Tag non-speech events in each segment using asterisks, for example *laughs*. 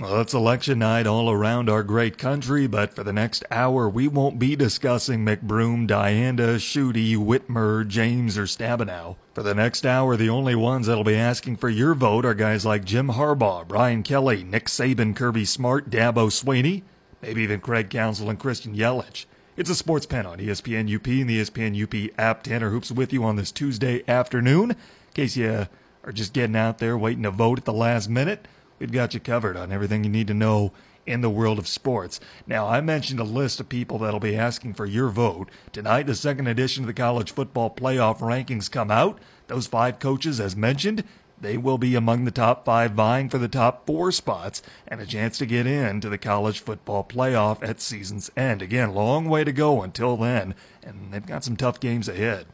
Well, it's election night all around our great country, but for the next hour, we won't be discussing McBroom, Dianda, Schuette, Whitmer, James, or Stabenow. For the next hour, the only ones that'll be asking for your vote are guys like Jim Harbaugh, Brian Kelly, Nick Saban, Kirby Smart, Dabo Swinney, maybe even Craig Counsell and Christian Yelich. It's a sports pen on ESPN UP and the ESPN UP app. Tanner Hoops with you on this Tuesday afternoon. In case you are just getting out there waiting to vote at the last minute. We've got you covered on everything you need to know in the world of sports. Now, I mentioned a list of people that'll be asking for your vote. Tonight, the second edition of the college football playoff rankings come out. Those five coaches, as mentioned, they will be among the top five vying for the top four spots and a chance to get into the college football playoff at season's end. Again, long way to go until then, and they've got some tough games ahead.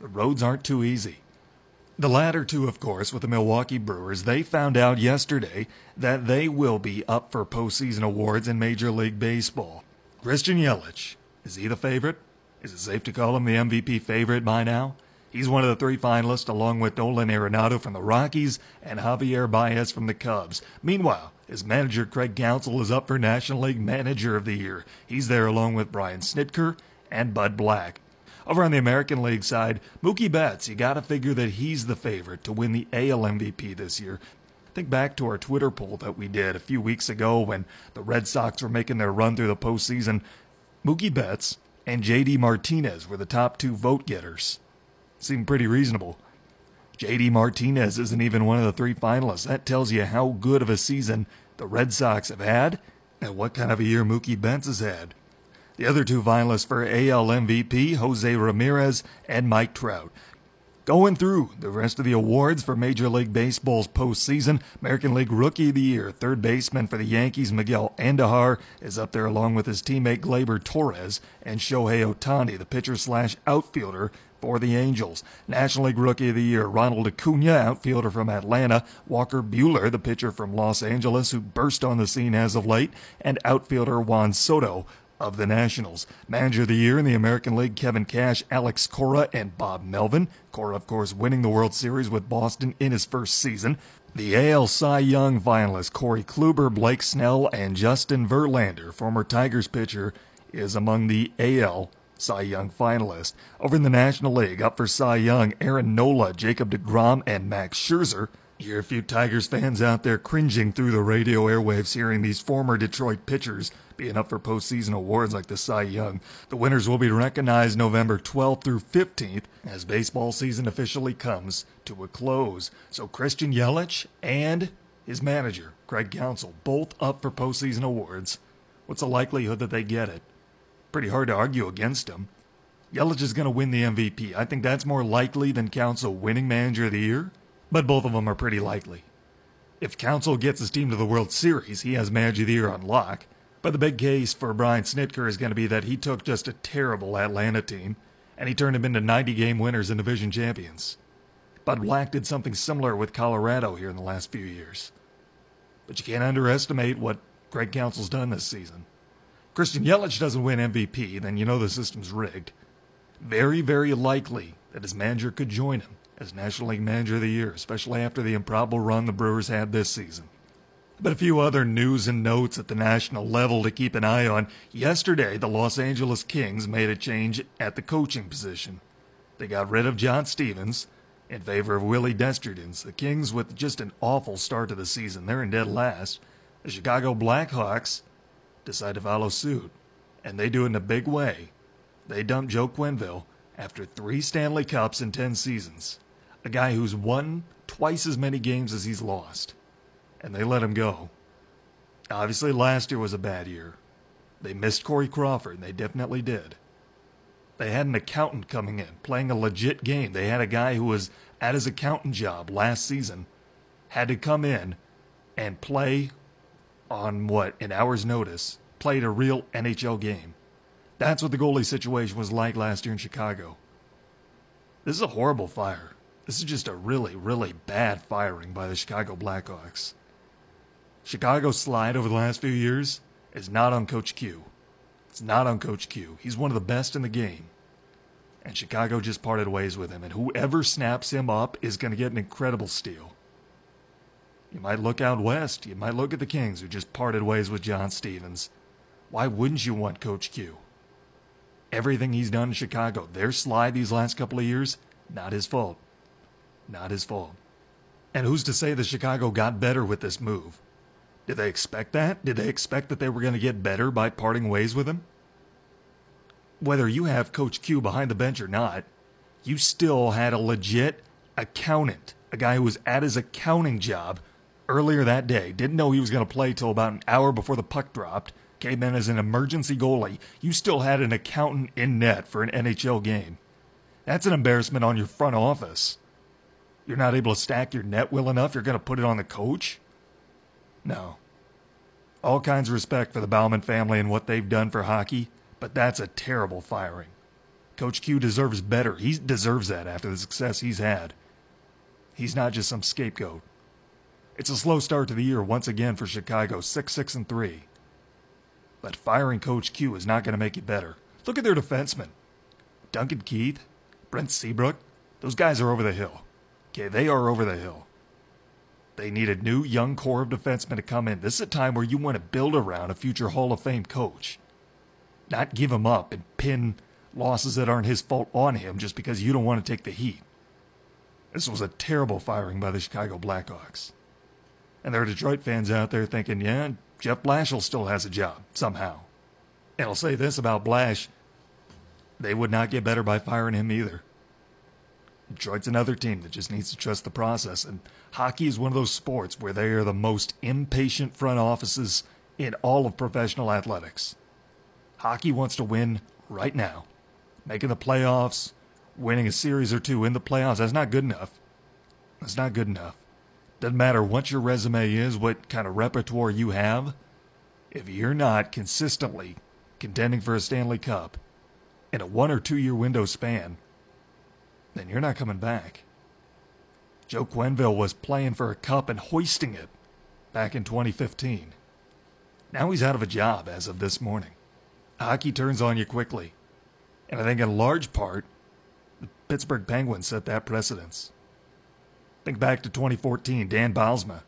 The roads aren't too easy. The latter two, of course, with the Milwaukee Brewers, they found out yesterday that they will be up for postseason awards in Major League Baseball. Christian Yelich, is he the favorite? Is it safe to call him the MVP favorite by now? He's one of the three finalists, along with Nolan Arenado from the Rockies and Javier Baez from the Cubs. Meanwhile, his manager Craig Counsell is up for National League Manager of the Year. He's there along with Brian Snitker and Bud Black. Over on the American League side, Mookie Betts, you got to figure that he's the favorite to win the AL MVP this year. Think back to our Twitter poll that we did a few weeks ago when the Red Sox were making their run through the postseason. Mookie Betts and JD Martinez were the top two vote getters. Seemed pretty reasonable. JD Martinez isn't even one of the three finalists. That tells you how good of a season the Red Sox have had and what kind of a year Mookie Betts has had. The other two finalists for AL MVP, Jose Ramirez and Mike Trout. Going through the rest of the awards for Major League Baseball's postseason, American League Rookie of the Year, third baseman for the Yankees, Miguel Andujar, is up there along with his teammate Gleyber Torres and Shohei Ohtani, the pitcher slash outfielder for the Angels. National League Rookie of the Year, Ronald Acuna, outfielder from Atlanta, Walker Buehler, the pitcher from Los Angeles who burst on the scene as of late, and outfielder Juan Soto of the Nationals. Manager of the Year in the American League, Kevin Cash, Alex Cora, and Bob Melvin. Cora, of course, winning the World Series with Boston in his first season. The AL Cy Young finalists, Corey Kluber, Blake Snell, and Justin Verlander, former Tigers pitcher, is among the AL Cy Young finalists. Over in the National League, up for Cy Young, Aaron Nola, Jacob DeGrom, and Max Scherzer. You hear a few Tigers fans out there cringing through the radio airwaves hearing these former Detroit pitchers being up for postseason awards like the Cy Young. The winners will be recognized November 12th through 15th as baseball season officially comes to a close. So Christian Yelich and his manager, Craig Counsell, both up for postseason awards. What's the likelihood that they get it? Pretty hard to argue against them. Yelich is going to win the MVP. I think that's more likely than Counsell winning Manager of the Year, but both of them are pretty likely. If Counsell gets his team to the World Series, he has Manager of the Year on lock. But the big case for Brian Snitker is going to be that he took just a terrible Atlanta team and he turned them into 90 game winners and division champions. Bud Black did something similar with Colorado here in the last few years. But you can't underestimate what Greg Counsell's done this season. Christian Yelich doesn't win MVP, then you know the system's rigged. Very, very likely that his manager could join him as National League Manager of the Year, especially after the improbable run the Brewers had this season. But a few other news and notes at the national level to keep an eye on. Yesterday, the Los Angeles Kings made a change at the coaching position. They got rid of John Stevens in favor of Willie Desjardins. The Kings, with just an awful start to the season, they're in dead last. The Chicago Blackhawks decide to follow suit, and they do it in a big way. They dump Joe Quenneville after three Stanley Cups in 10 seasons, a guy who's won twice as many games as he's lost and they let him go. Obviously, last year was a bad year. They missed Corey Crawford, and they definitely did. They had an accountant coming in, playing a legit game. They had a guy who was at his accountant job last season, had to come in and play on what, an hour's notice, played a real NHL game. That's what the goalie situation was like last year in Chicago. This is a horrible fire. This is just a really, really bad firing by the Chicago Blackhawks. Chicago's slide over the last few years is not on Coach Q. It's not on Coach Q. He's one of the best in the game. And Chicago just parted ways with him. And whoever snaps him up is going to get an incredible steal. You might look out west. You might look at the Kings, who just parted ways with John Stevens. Why wouldn't you want Coach Q? Everything he's done in Chicago, their slide these last couple of years, not his fault. Not his fault. And who's to say that Chicago got better with this move? Did they expect that? Did they expect that they were going to get better by parting ways with him? Whether you have Coach Q behind the bench or not, you still had a legit accountant, a guy who was at his accounting job earlier that day, didn't know he was going to play till about an hour before the puck dropped, came in as an emergency goalie. You still had an accountant in net for an NHL game. That's an embarrassment on your front office. You're not able to stack your net well enough, you're going to put it on the coach? No. All kinds of respect for the Bauman family and what they've done for hockey, but that's a terrible firing. Coach Q deserves better. He deserves that after the success he's had. He's not just some scapegoat. It's a slow start to the year once again for Chicago, 6 6 and 3. But firing Coach Q is not going to make it better. Look at their defensemen. Duncan Keith, Brent Seabrook, those guys are over the hill. Okay, they are over the hill. They need a new young core of defensemen to come in. This is a time where you want to build around a future Hall of Fame coach. Not give him up and pin losses that aren't his fault on him just because you don't want to take the heat. This was a terrible firing by the Chicago Blackhawks. And there are Detroit fans out there thinking, yeah, Jeff Blashill still has a job, somehow. And I'll say this about Blash they would not get better by firing him either. Detroit's another team that just needs to trust the process. And hockey is one of those sports where they are the most impatient front offices in all of professional athletics. Hockey wants to win right now. Making the playoffs, winning a series or two in the playoffs, that's not good enough. That's not good enough. Doesn't matter what your resume is, what kind of repertoire you have. If you're not consistently contending for a Stanley Cup in a one or two year window span, then you're not coming back. Joe Quenneville was playing for a cup and hoisting it back in 2015. Now he's out of a job as of this morning. Hockey turns on you quickly. And I think in large part, the Pittsburgh Penguins set that precedence. Think back to 2014, Dan Bylsma,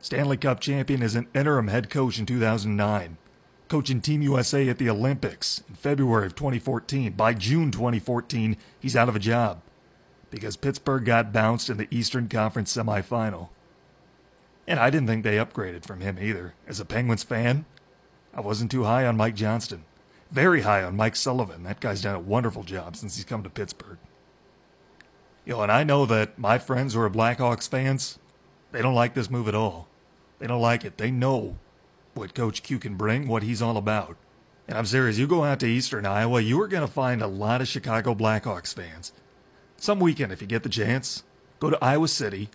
Stanley Cup champion as an interim head coach in 2009, coaching Team USA at the Olympics in February of 2014. By June 2014, he's out of a job because Pittsburgh got bounced in the Eastern Conference semifinal. And I didn't think they upgraded from him either. As a Penguins fan, I wasn't too high on Mike Johnston. Very high on Mike Sullivan. That guy's done a wonderful job since he's come to Pittsburgh. You know, and I know that my friends who are Blackhawks fans, they don't like this move at all. They don't like it. They know what Coach Q can bring, what he's all about. And I'm serious, you go out to Eastern Iowa, you are going to find a lot of Chicago Blackhawks fans. Some weekend, if you get the chance, go to Iowa City,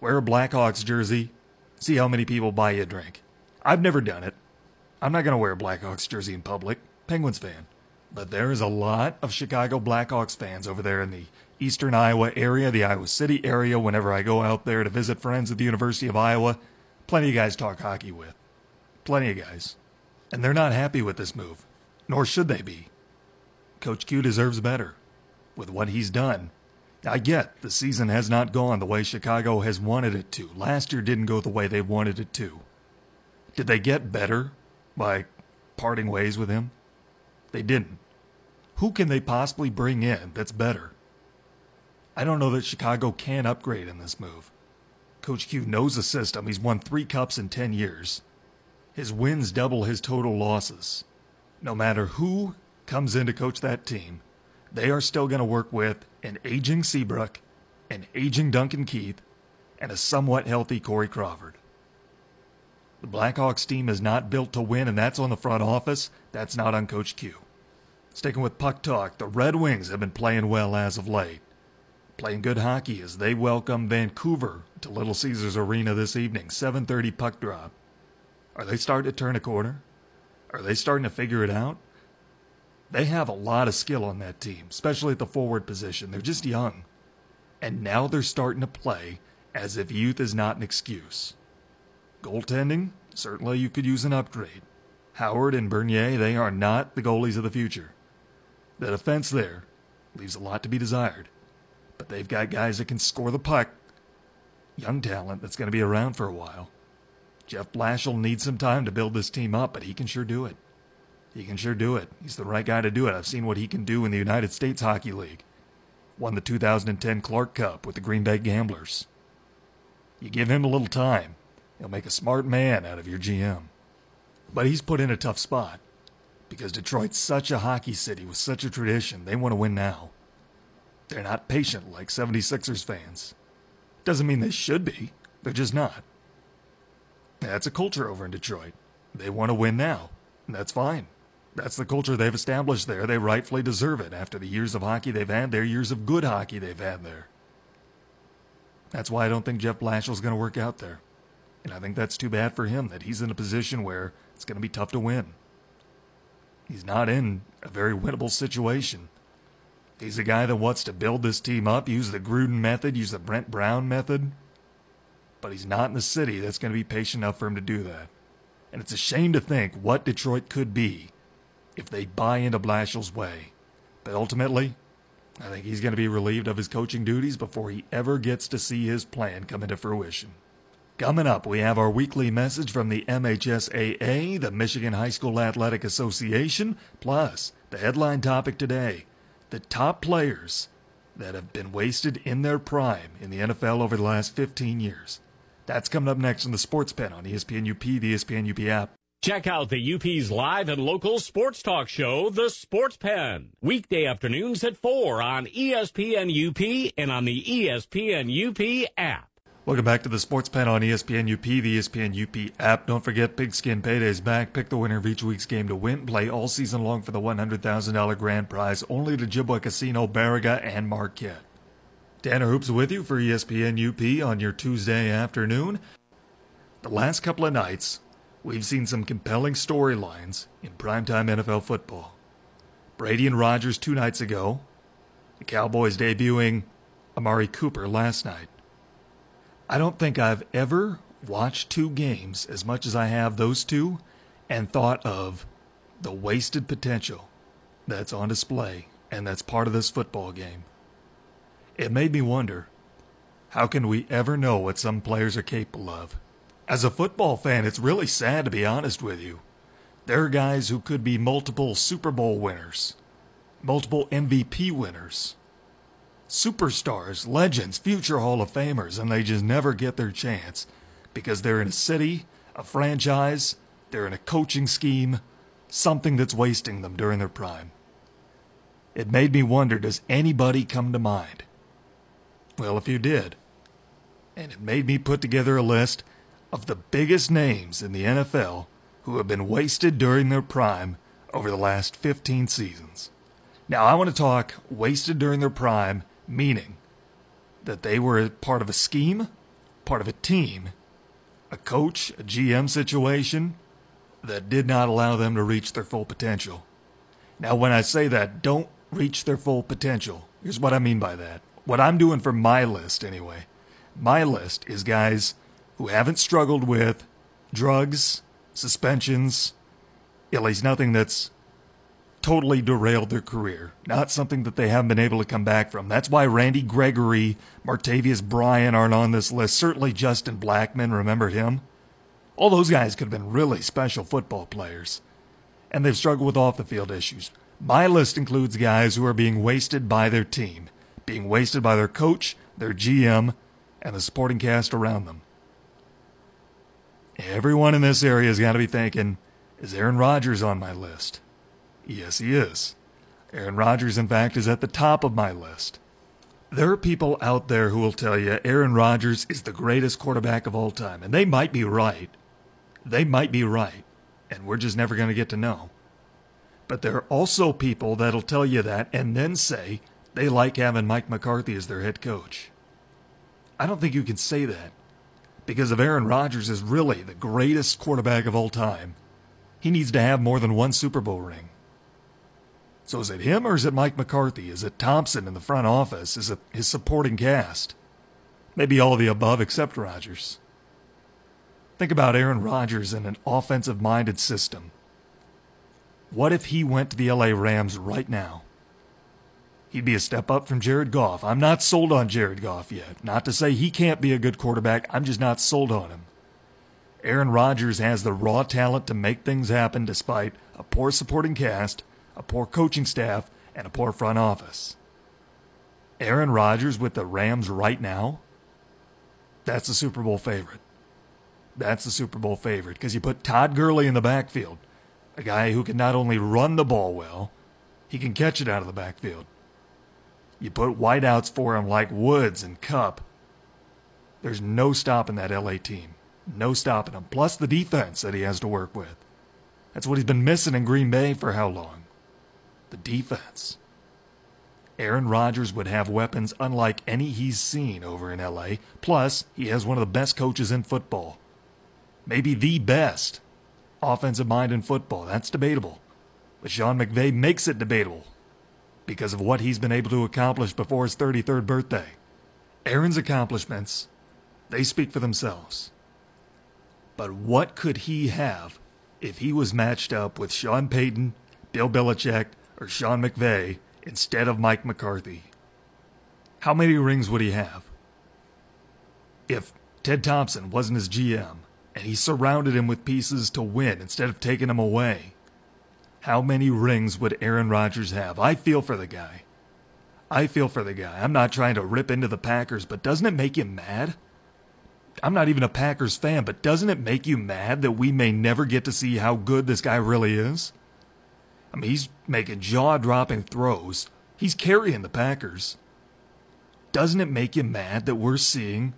wear a Blackhawks jersey, see how many people buy you a drink. I've never done it. I'm not going to wear a Blackhawks jersey in public. Penguins fan. But there is a lot of Chicago Blackhawks fans over there in the eastern Iowa area, the Iowa City area, whenever I go out there to visit friends at the University of Iowa. Plenty of guys talk hockey with. Plenty of guys. And they're not happy with this move. Nor should they be. Coach Q deserves better. With what he's done, I get the season has not gone the way Chicago has wanted it to. Last year didn't go the way they wanted it to. Did they get better by parting ways with him? They didn't. Who can they possibly bring in that's better? I don't know that Chicago can upgrade in this move. Coach Q knows the system. He's won three cups in 10 years. His wins double his total losses. No matter who comes in to coach that team, they are still going to work with an aging Seabrook, an aging Duncan Keith, and a somewhat healthy Corey Crawford. The Blackhawks team is not built to win, and that's on the front office. That's not on Coach Q. Sticking with puck talk, the Red Wings have been playing well as of late. Playing good hockey as they welcome Vancouver to Little Caesars Arena this evening, 7:30 puck drop. Are they starting to turn a corner? Are they starting to figure it out? They have a lot of skill on that team, especially at the forward position. They're just young. And now they're starting to play as if youth is not an excuse. Goaltending, certainly you could use an upgrade. Howard and Bernier, they are not the goalies of the future. The defense there leaves a lot to be desired, but they've got guys that can score the puck. young talent that's going to be around for a while. Jeff Blashill needs some time to build this team up, but he can sure do it. He can sure do it. He's the right guy to do it. I've seen what he can do in the United States Hockey League. Won the 2010 Clark Cup with the Green Bay Gamblers. You give him a little time, he'll make a smart man out of your GM. But he's put in a tough spot because Detroit's such a hockey city with such a tradition. They want to win now. They're not patient like 76ers fans. Doesn't mean they should be, they're just not. That's a culture over in Detroit. They want to win now. And that's fine. That's the culture they've established there. They rightfully deserve it after the years of hockey they've had, their years of good hockey they've had there. That's why I don't think Jeff Blashill's going to work out there. And I think that's too bad for him that he's in a position where it's going to be tough to win. He's not in a very winnable situation. He's a guy that wants to build this team up, use the Gruden method, use the Brett Brown method. But he's not in the city that's going to be patient enough for him to do that. And it's a shame to think what Detroit could be if they buy into Blashill's way. But ultimately, I think he's going to be relieved of his coaching duties before he ever gets to see his plan come into fruition. Coming up, we have our weekly message from the MHSAA, the Michigan High School Athletic Association, plus the headline topic today the top players that have been wasted in their prime in the NFL over the last 15 years. That's coming up next on the Sports Pen on ESPN UP, the ESPN UP app. Check out the UP's live and local sports talk show, The Sports Pen, weekday afternoons at 4 on ESPN UP and on the ESPN UP app. Welcome back to the Sports Pen on ESPN UP, the ESPN UP app. Don't forget Pigskin Payday's back. Pick the winner of each week's game to win. Play all season long for the $100,000 grand prize only to Ojibwa Casino, Baraga, and Marquette. Tanner Hoops with you for ESPN UP on your Tuesday afternoon. The last couple of nights, we've seen some compelling storylines in primetime NFL football. Brady and Rodgers two nights ago, the Cowboys debuting Amari Cooper last night. I don't think I've ever watched two games as much as I have those two and thought of the wasted potential that's on display and that's part of this football game. It made me wonder how can we ever know what some players are capable of? As a football fan, it's really sad to be honest with you. There are guys who could be multiple Super Bowl winners, multiple MVP winners, superstars, legends, future Hall of Famers, and they just never get their chance because they're in a city, a franchise, they're in a coaching scheme, something that's wasting them during their prime. It made me wonder does anybody come to mind? Well, if you did, and it made me put together a list of the biggest names in the NFL who have been wasted during their prime over the last 15 seasons. Now, I want to talk wasted during their prime meaning that they were part of a scheme, part of a team, a coach, a GM situation that did not allow them to reach their full potential. Now, when I say that, don't reach their full potential. Here's what I mean by that. What I'm doing for my list, anyway, my list is guys who haven't struggled with drugs, suspensions, at least nothing that's totally derailed their career. Not something that they haven't been able to come back from. That's why Randy Gregory, Martavis Bryant aren't on this list. Certainly Justin Blackmon, remember him? All those guys could have been really special football players. And they've struggled with off the field issues. My list includes guys who are being wasted by their team, being wasted by their coach, their GM, and the supporting cast around them. Everyone in this area has got to be thinking, is Aaron Rodgers on my list? Yes, he is. Aaron Rodgers, in fact, is at the top of my list. There are people out there who will tell you Aaron Rodgers is the greatest quarterback of all time, and they might be right. They might be right, and we're just never going to get to know. But there are also people that'll tell you that and then say they like having Mike McCarthy as their head coach. I don't think you can say that because if Aaron Rodgers is really the greatest quarterback of all time, he needs to have more than one Super Bowl ring. So is it him or is it Mike McCarthy? Is it Thompson in the front office? Is it his supporting cast? Maybe all of the above except Rodgers. Think about Aaron Rodgers in an offensive minded system. What if he went to the LA Rams right now? He'd be a step up from Jared Goff. I'm not sold on Jared Goff yet. Not to say he can't be a good quarterback, I'm just not sold on him. Aaron Rodgers has the raw talent to make things happen despite a poor supporting cast, a poor coaching staff, and a poor front office. Aaron Rodgers with the Rams right now, that's the Super Bowl favorite. That's the Super Bowl favorite because you put Todd Gurley in the backfield, a guy who can not only run the ball well, he can catch it out of the backfield. You put wideouts for him like Woods and Kupp. There's no stopping that LA team. No stopping him. Plus the defense that he has to work with. That's what he's been missing in Green Bay for how long? The defense. Aaron Rodgers would have weapons unlike any he's seen over in LA. Plus, he has one of the best coaches in football. Maybe the best offensive mind in football. That's debatable. But Sean McVay makes it debatable because of what he's been able to accomplish before his 33rd birthday. Aaron's accomplishments, they speak for themselves. But what could he have if he was matched up with Sean Payton, Bill Belichick, or Sean McVay instead of Mike McCarthy? How many rings would he have? If Ted Thompson wasn't his GM and he surrounded him with pieces to win instead of taking him away, how many rings would Aaron Rodgers have? I feel for the guy. I feel for the guy. I'm not trying to rip into the Packers, but doesn't it make you mad? I'm not even a Packers fan, but doesn't it make you mad that we may never get to see how good this guy really is? I mean, he's making jaw dropping throws, he's carrying the Packers. Doesn't it make you mad that we're seeing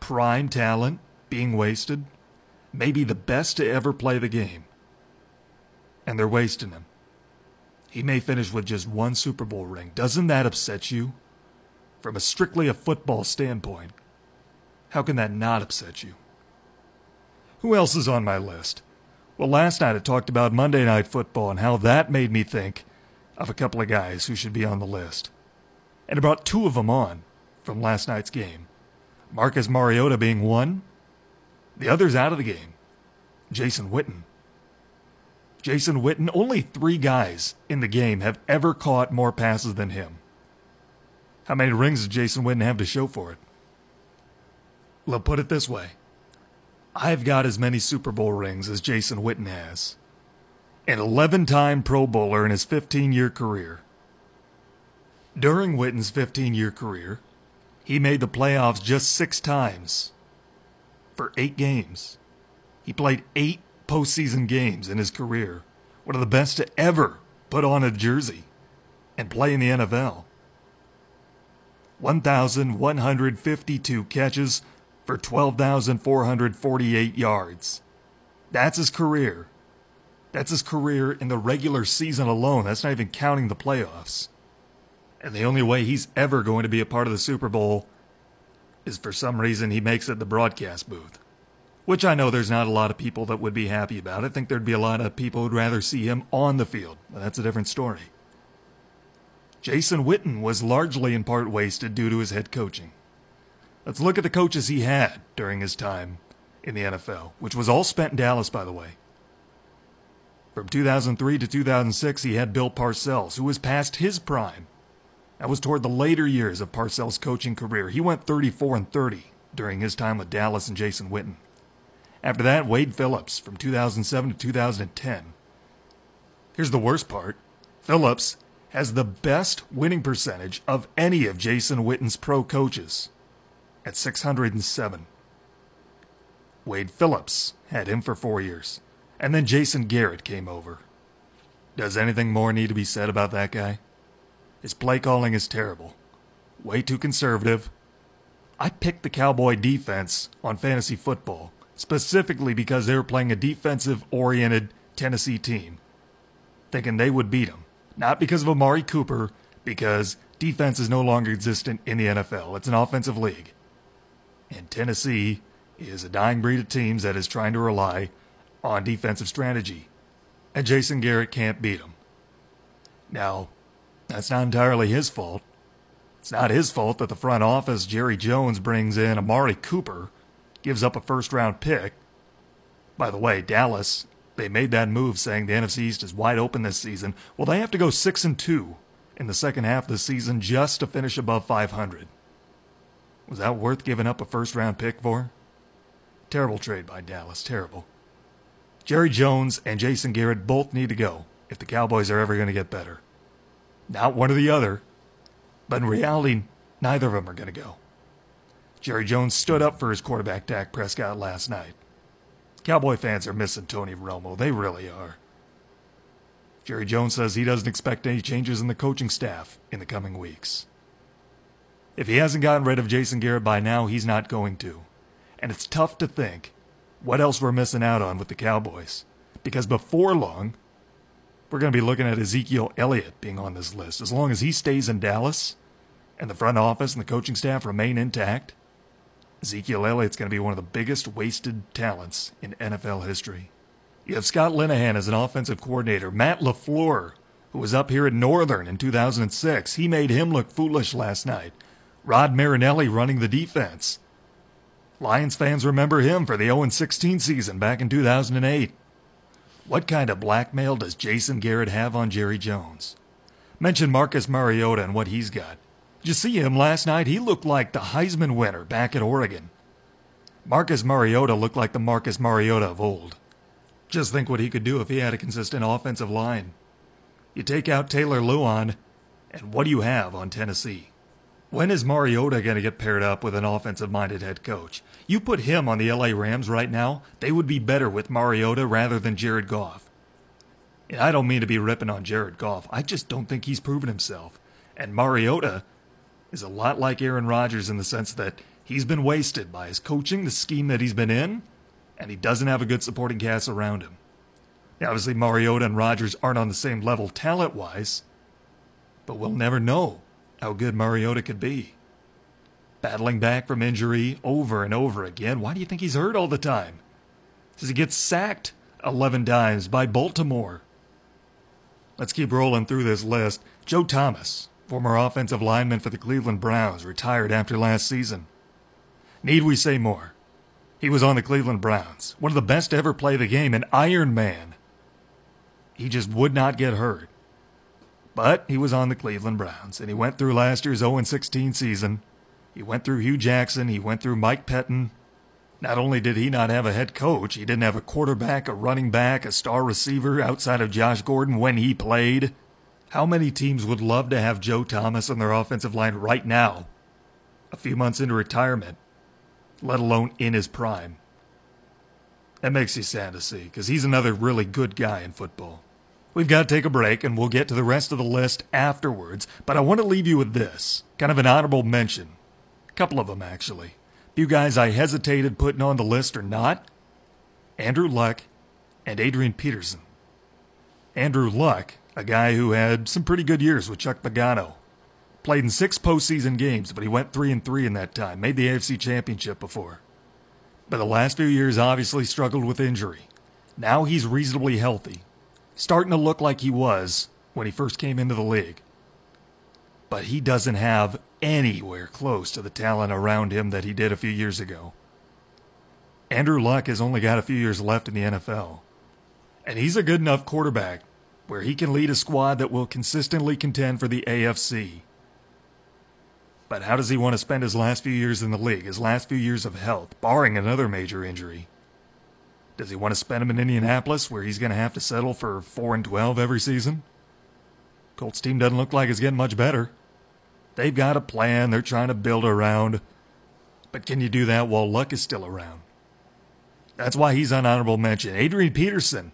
prime talent being wasted? Maybe the best to ever play the game. And they're wasting him. He may finish with just one Super Bowl ring. Doesn't that upset you? From a strictly a football standpoint, how can that not upset you? Who else is on my list? Well, last night I talked about Monday Night Football and how that made me think of a couple of guys who should be on the list. And I brought two of them on from last night's game. Marcus Mariota being one, the other's out of the game. Jason Witten. Jason Witten, only three guys in the game have ever caught more passes than him. How many rings does Jason Witten have to show for it? Let's put it this way I've got as many Super Bowl rings as Jason Witten has. An 11 time Pro Bowler in his 15 year career. During Witten's 15 year career, he made the playoffs just six times for eight games. He played eight postseason games in his career, one of the best to ever put on a jersey and play in the NFL. 1,152 catches for 12,448 yards. That's his career. That's his career in the regular season alone. That's not even counting the playoffs. And the only way he's ever going to be a part of the Super Bowl is for some reason he makes it the broadcast booth. Which I know there's not a lot of people that would be happy about. I think there'd be a lot of people who'd rather see him on the field. That's a different story. Jason Witten was largely in part wasted due to his head coaching. Let's look at the coaches he had during his time in the NFL, which was all spent in Dallas, by the way. From 2003 to 2006, he had Bill Parcells, who was past his prime. That was toward the later years of Parcells' coaching career. He went 34 and 30 during his time with Dallas and Jason Witten. After that, Wade Phillips from 2007 to 2010. Here's the worst part Phillips has the best winning percentage of any of Jason Witten's pro coaches at 607. Wade Phillips had him for four years, and then Jason Garrett came over. Does anything more need to be said about that guy? His play calling is terrible, way too conservative. I picked the Cowboy defense on fantasy football specifically because they were playing a defensive oriented Tennessee team, thinking they would beat them. Not because of Amari Cooper, because defense is no longer existent in the NFL. It's an offensive league. And Tennessee is a dying breed of teams that is trying to rely on defensive strategy. And Jason Garrett can't beat them. Now, that's not entirely his fault. It's not his fault that the front office, Jerry Jones, brings in Amari Cooper, gives up a first round pick. By the way, Dallas, they made that move saying the NFC East is wide open this season. Well, they have to go 6 and 2 in the second half of the season just to finish above 500. Was that worth giving up a first round pick for? Terrible trade by Dallas, terrible. Jerry Jones and Jason Garrett both need to go if the Cowboys are ever going to get better. Not one or the other, but in reality, neither of them are going to go. Jerry Jones stood up for his quarterback Dak Prescott last night. Cowboy fans are missing Tony Romo. They really are. Jerry Jones says he doesn't expect any changes in the coaching staff in the coming weeks. If he hasn't gotten rid of Jason Garrett by now, he's not going to. And it's tough to think what else we're missing out on with the Cowboys. Because before long, we're going to be looking at Ezekiel Elliott being on this list. As long as he stays in Dallas and the front office and the coaching staff remain intact, Ezekiel Elliott's going to be one of the biggest wasted talents in NFL history. You have Scott Linehan as an offensive coordinator. Matt LaFleur, who was up here at Northern in 2006, he made him look foolish last night. Rod Marinelli running the defense. Lions fans remember him for the 0 16 season back in 2008. What kind of blackmail does Jason Garrett have on Jerry Jones? Mention Marcus Mariota and what he's got. Did you see him last night? He looked like the Heisman winner back at Oregon. Marcus Mariota looked like the Marcus Mariota of old. Just think what he could do if he had a consistent offensive line. You take out Taylor Lewan, and what do you have on Tennessee? When is Mariota going to get paired up with an offensive minded head coach? You put him on the LA Rams right now, they would be better with Mariota rather than Jared Goff. And I don't mean to be ripping on Jared Goff. I just don't think he's proven himself. And Mariota is a lot like Aaron Rodgers in the sense that he's been wasted by his coaching, the scheme that he's been in, and he doesn't have a good supporting cast around him. Now, obviously, Mariota and Rodgers aren't on the same level talent wise, but we'll never know how good Mariota could be. Battling back from injury over and over again. Why do you think he's hurt all the time? Does he get sacked 11 times by Baltimore? Let's keep rolling through this list. Joe Thomas, former offensive lineman for the Cleveland Browns, retired after last season. Need we say more? He was on the Cleveland Browns, one of the best to ever play the game, an Iron Man. He just would not get hurt. But he was on the Cleveland Browns, and he went through last year's 0 16 season. He went through Hue Jackson, he went through Mike Pettine. Not only did he not have a head coach, he didn't have a quarterback, a running back, a star receiver outside of Josh Gordon when he played. How many teams would love to have Joe Thomas on their offensive line right now, a few months into retirement, let alone in his prime? That makes you sad to see, because he's another really good guy in football. We've got to take a break, and we'll get to the rest of the list afterwards, but I want to leave you with this kind of an honorable mention. A couple of them, actually. Few guys I hesitated putting on the list or not Andrew Luck and Adrian Peterson. Andrew Luck a guy who had some pretty good years with Chuck Pagano. Played in six postseason games, but he went three and three in that time. Made the AFC Championship before, but the last few years obviously struggled with injury. Now he's reasonably healthy, starting to look like he was when he first came into the league. But he doesn't have anywhere close to the talent around him that he did a few years ago. Andrew Luck has only got a few years left in the NFL. And he's a good enough quarterback where he can lead a squad that will consistently contend for the AFC. But how does he want to spend his last few years in the league, his last few years of health, barring another major injury? Does he want to spend them in Indianapolis, where he's going to have to settle for 4 and 12 every season? Colts team doesn't look like it's getting much better. They've got a plan they're trying to build around. But can you do that while Luck is still around? That's why he's on honorable mention. Adrian Peterson,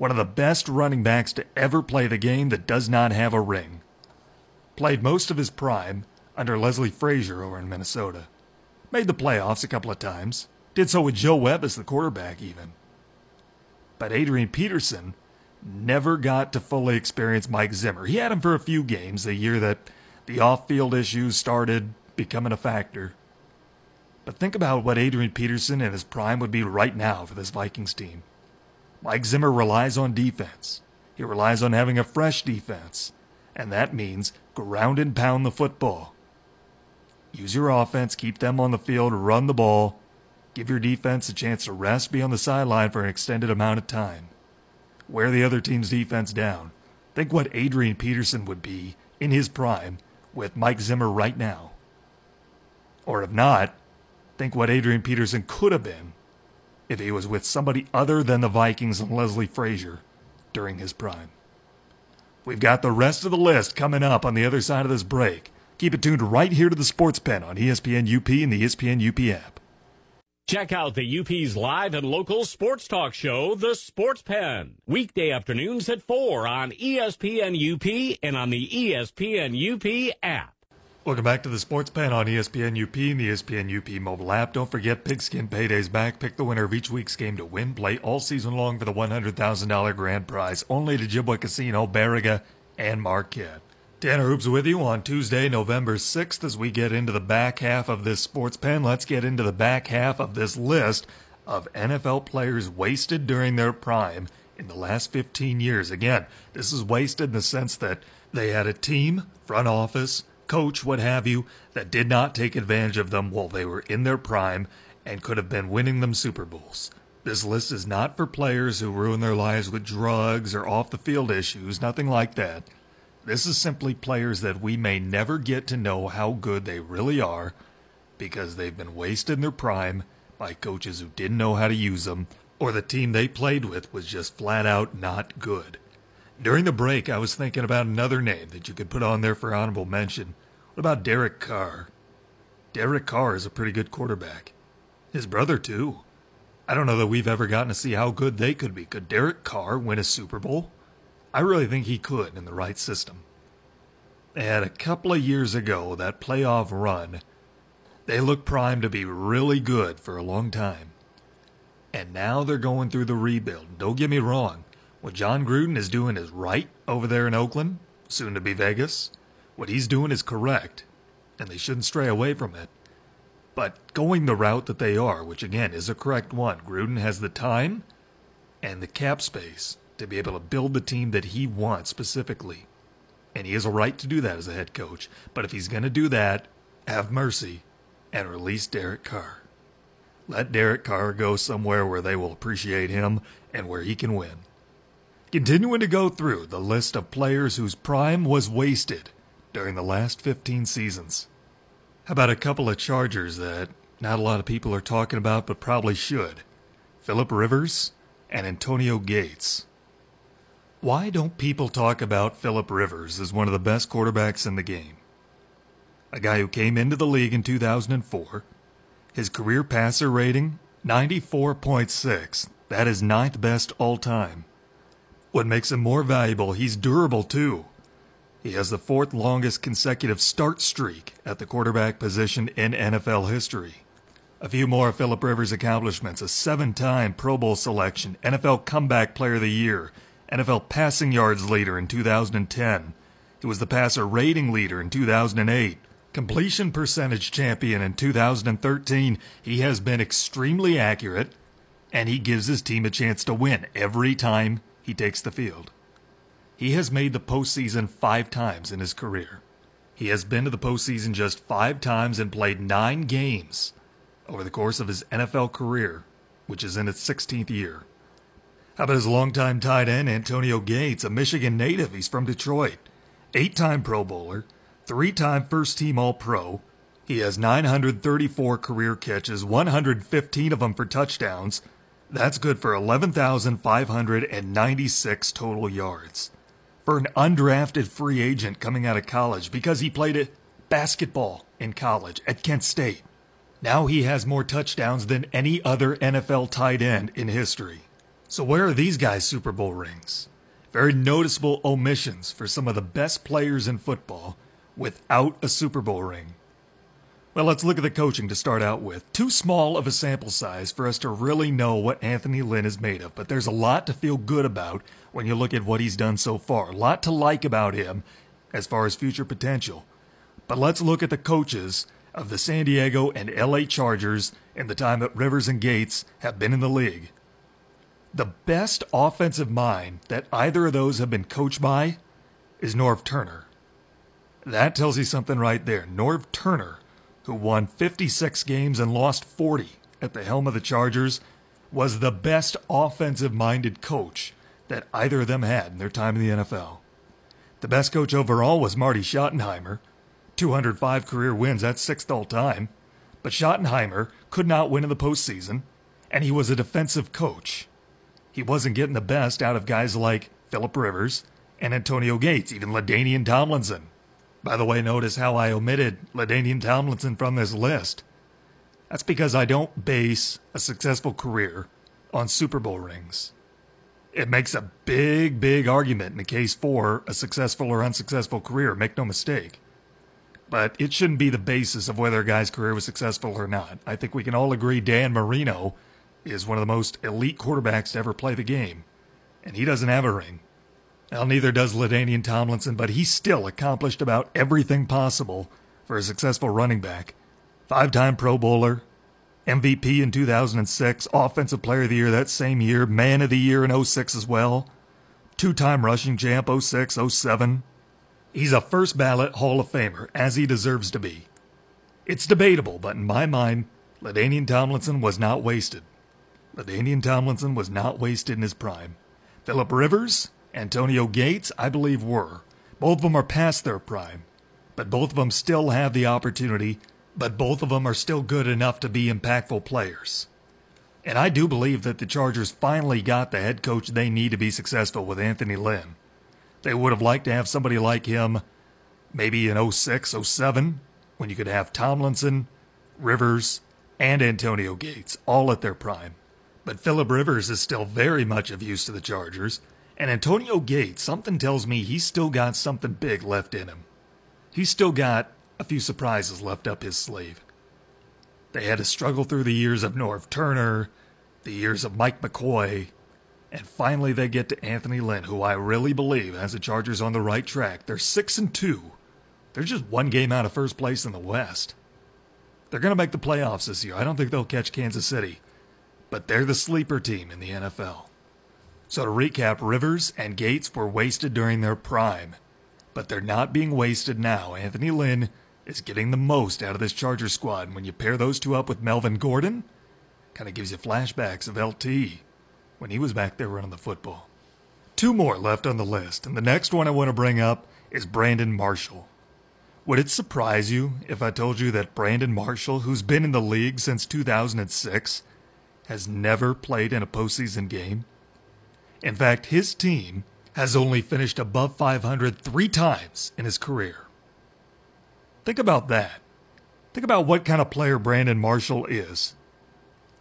one of the best running backs to ever play the game that does not have a ring. Played most of his prime under Leslie Frazier over in Minnesota. Made the playoffs a couple of times. Did so with Joe Webb as the quarterback, even. But Adrian Peterson never got to fully experience Mike Zimmer. He had him for a few games the year that the off field issues started becoming a factor. But think about what Adrian Peterson in his prime would be right now for this Vikings team. Mike Zimmer relies on defense. He relies on having a fresh defense. And that means ground and pound the football. Use your offense, keep them on the field, run the ball, give your defense a chance to rest, be on the sideline for an extended amount of time. Wear the other team's defense down. Think what Adrian Peterson would be in his prime with Mike Zimmer right now? Or if not, think what Adrian Peterson could have been if he was with somebody other than the Vikings and Leslie Frazier during his prime. We've got the rest of the list coming up on the other side of this break. Keep it tuned right here to the Sports Pen on ESPN UP and the ESPN UP app. Check out the UP's live and local sports talk show, The Sports Pen, weekday afternoons at 4 on ESPN UP and on the ESPN UP app. Welcome back to the Sports Pen on ESPN UP and the ESPN UP mobile app. Don't forget Pigskin Payday's back. Pick the winner of each week's game to win. Play all season long for the $100,000 grand prize. Only at Ojibwa Casino, Baraga, and Marquette. Tanner Hoops with you on Tuesday, November 6th as we get into the back half of this Sports Pen. Let's get into the back half of this list of NFL players wasted during their prime in the last 15 years. Again, this is wasted in the sense that they had a team, front office, coach, what have you, that did not take advantage of them while they were in their prime and could have been winning them Super Bowls. This list is not for players who ruin their lives with drugs or off the field issues, nothing like that. This is simply players that we may never get to know how good they really are because they've been wasted in their prime by coaches who didn't know how to use them or the team they played with was just flat out not good. During the break, I was thinking about another name that you could put on there for honorable mention. What about Derek Carr? Derek Carr is a pretty good quarterback. His brother, too. I don't know that we've ever gotten to see how good they could be. Could Derek Carr win a Super Bowl? I really think he could in the right system. Had a couple of years ago, that playoff run, they looked primed to be really good for a long time. And now they're going through the rebuild. Don't get me wrong. What Jon Gruden is doing is right over there in Oakland, soon to be Vegas. What he's doing is correct, and they shouldn't stray away from it. But going the route that they are, which again is a correct one, Gruden has the time and the cap space to be able to build the team that he wants specifically. And he has a right to do that as a head coach. But if he's going to do that, have mercy and release Derek Carr. Let Derek Carr go somewhere where they will appreciate him and where he can win. Continuing to go through the list of players whose prime was wasted during the last 15 seasons. How about a couple of Chargers that not a lot of people are talking about but probably should? Philip Rivers and Antonio Gates. Why don't people talk about Philip Rivers as one of the best quarterbacks in the game? A guy who came into the league in 2004. His career passer rating 94.6. That is ninth best all time. What makes him more valuable, he's durable too. He has the fourth longest consecutive start streak at the quarterback position in NFL history. A few more of Philip Rivers' accomplishments a seven time Pro Bowl selection, NFL Comeback Player of the Year, NFL passing yards leader in 2010. He was the passer rating leader in 2008. Completion percentage champion in 2013. He has been extremely accurate, and he gives his team a chance to win every time he takes the field. He has made the postseason five times in his career. He has been to the postseason just five times and played nine games over the course of his NFL career, which is in its 16th year. How about his longtime tight end, Antonio Gates, a Michigan native? He's from Detroit. Eight time Pro Bowler, three time first team All Pro. He has 934 career catches, 115 of them for touchdowns, that's good for 11,596 total yards. For an undrafted free agent coming out of college because he played basketball in college at Kent State. Now he has more touchdowns than any other NFL tight end in history. So where are these guys' Super Bowl rings? Very noticeable omissions for some of the best players in football without a Super Bowl ring. Well, let's look at the coaching to start out with. Too small of a sample size for us to really know what Anthony Lynn is made of, but there's a lot to feel good about when you look at what he's done so far. A lot to like about him as far as future potential. But let's look at the coaches of the San Diego and LA Chargers in the time that Rivers and Gates have been in the league. The best offensive mind that either of those have been coached by is Norv Turner. That tells you something right there. Norv Turner who won 56 games and lost 40 at the helm of the Chargers, was the best offensive minded coach that either of them had in their time in the NFL. The best coach overall was Marty Schottenheimer. 205 career wins, that's sixth all time. But Schottenheimer could not win in the postseason, and he was a defensive coach. He wasn't getting the best out of guys like Philip Rivers and Antonio Gates, even LaDainian Tomlinson. By the way, notice how I omitted LaDainian Tomlinson from this list. That's because I don't base a successful career on Super Bowl rings. It makes a big, big argument in the case for a successful or unsuccessful career, make no mistake. But it shouldn't be the basis of whether a guy's career was successful or not. I think we can all agree Dan Marino is one of the most elite quarterbacks to ever play the game, and he doesn't have a ring. Well, neither does LaDainian Tomlinson, but he still accomplished about everything possible for a successful running back. Five time Pro Bowler, MVP in 2006, Offensive Player of the Year that same year, Man of the Year in 06 as well, two time rushing champ 06, 07. He's a first ballot Hall of Famer, as he deserves to be. It's debatable, but in my mind, LaDainian Tomlinson was not wasted. LaDainian Tomlinson was not wasted in his prime. Philip Rivers, Antonio Gates, I believe were. Both of them are past their prime, but both of them still have the opportunity, but both of them are still good enough to be impactful players. And I do believe that the Chargers finally got the head coach they need to be successful with Anthony Lynn. They would have liked to have somebody like him maybe in 06, 07, when you could have Tomlinson, Rivers, and Antonio Gates all at their prime. But Philip Rivers is still very much of use to the Chargers, and Antonio Gates, something tells me he's still got something big left in him. He's still got a few surprises left up his sleeve. They had to struggle through the years of Norv Turner, the years of Mike McCoy, and finally they get to Anthony Lynn, who I really believe has the Chargers on the right track. They're six and two. They're just one game out of first place in the West. They're going to make the playoffs this year. I don't think they'll catch Kansas City, but they're the sleeper team in the NFL. So to recap, Rivers and Gates were wasted during their prime, but they're not being wasted now. Anthony Lynn is getting the most out of this Charger squad. And when you pair those two up with Melvin Gordon, kind of gives you flashbacks of LT when he was back there running the football. Two more left on the list, and the next one I want to bring up is Brandon Marshall. Would it surprise you if I told you that Brandon Marshall, who's been in the league since 2006, has never played in a postseason game? In fact, his team has only finished above 500 three times in his career. Think about that. Think about what kind of player Brandon Marshall is.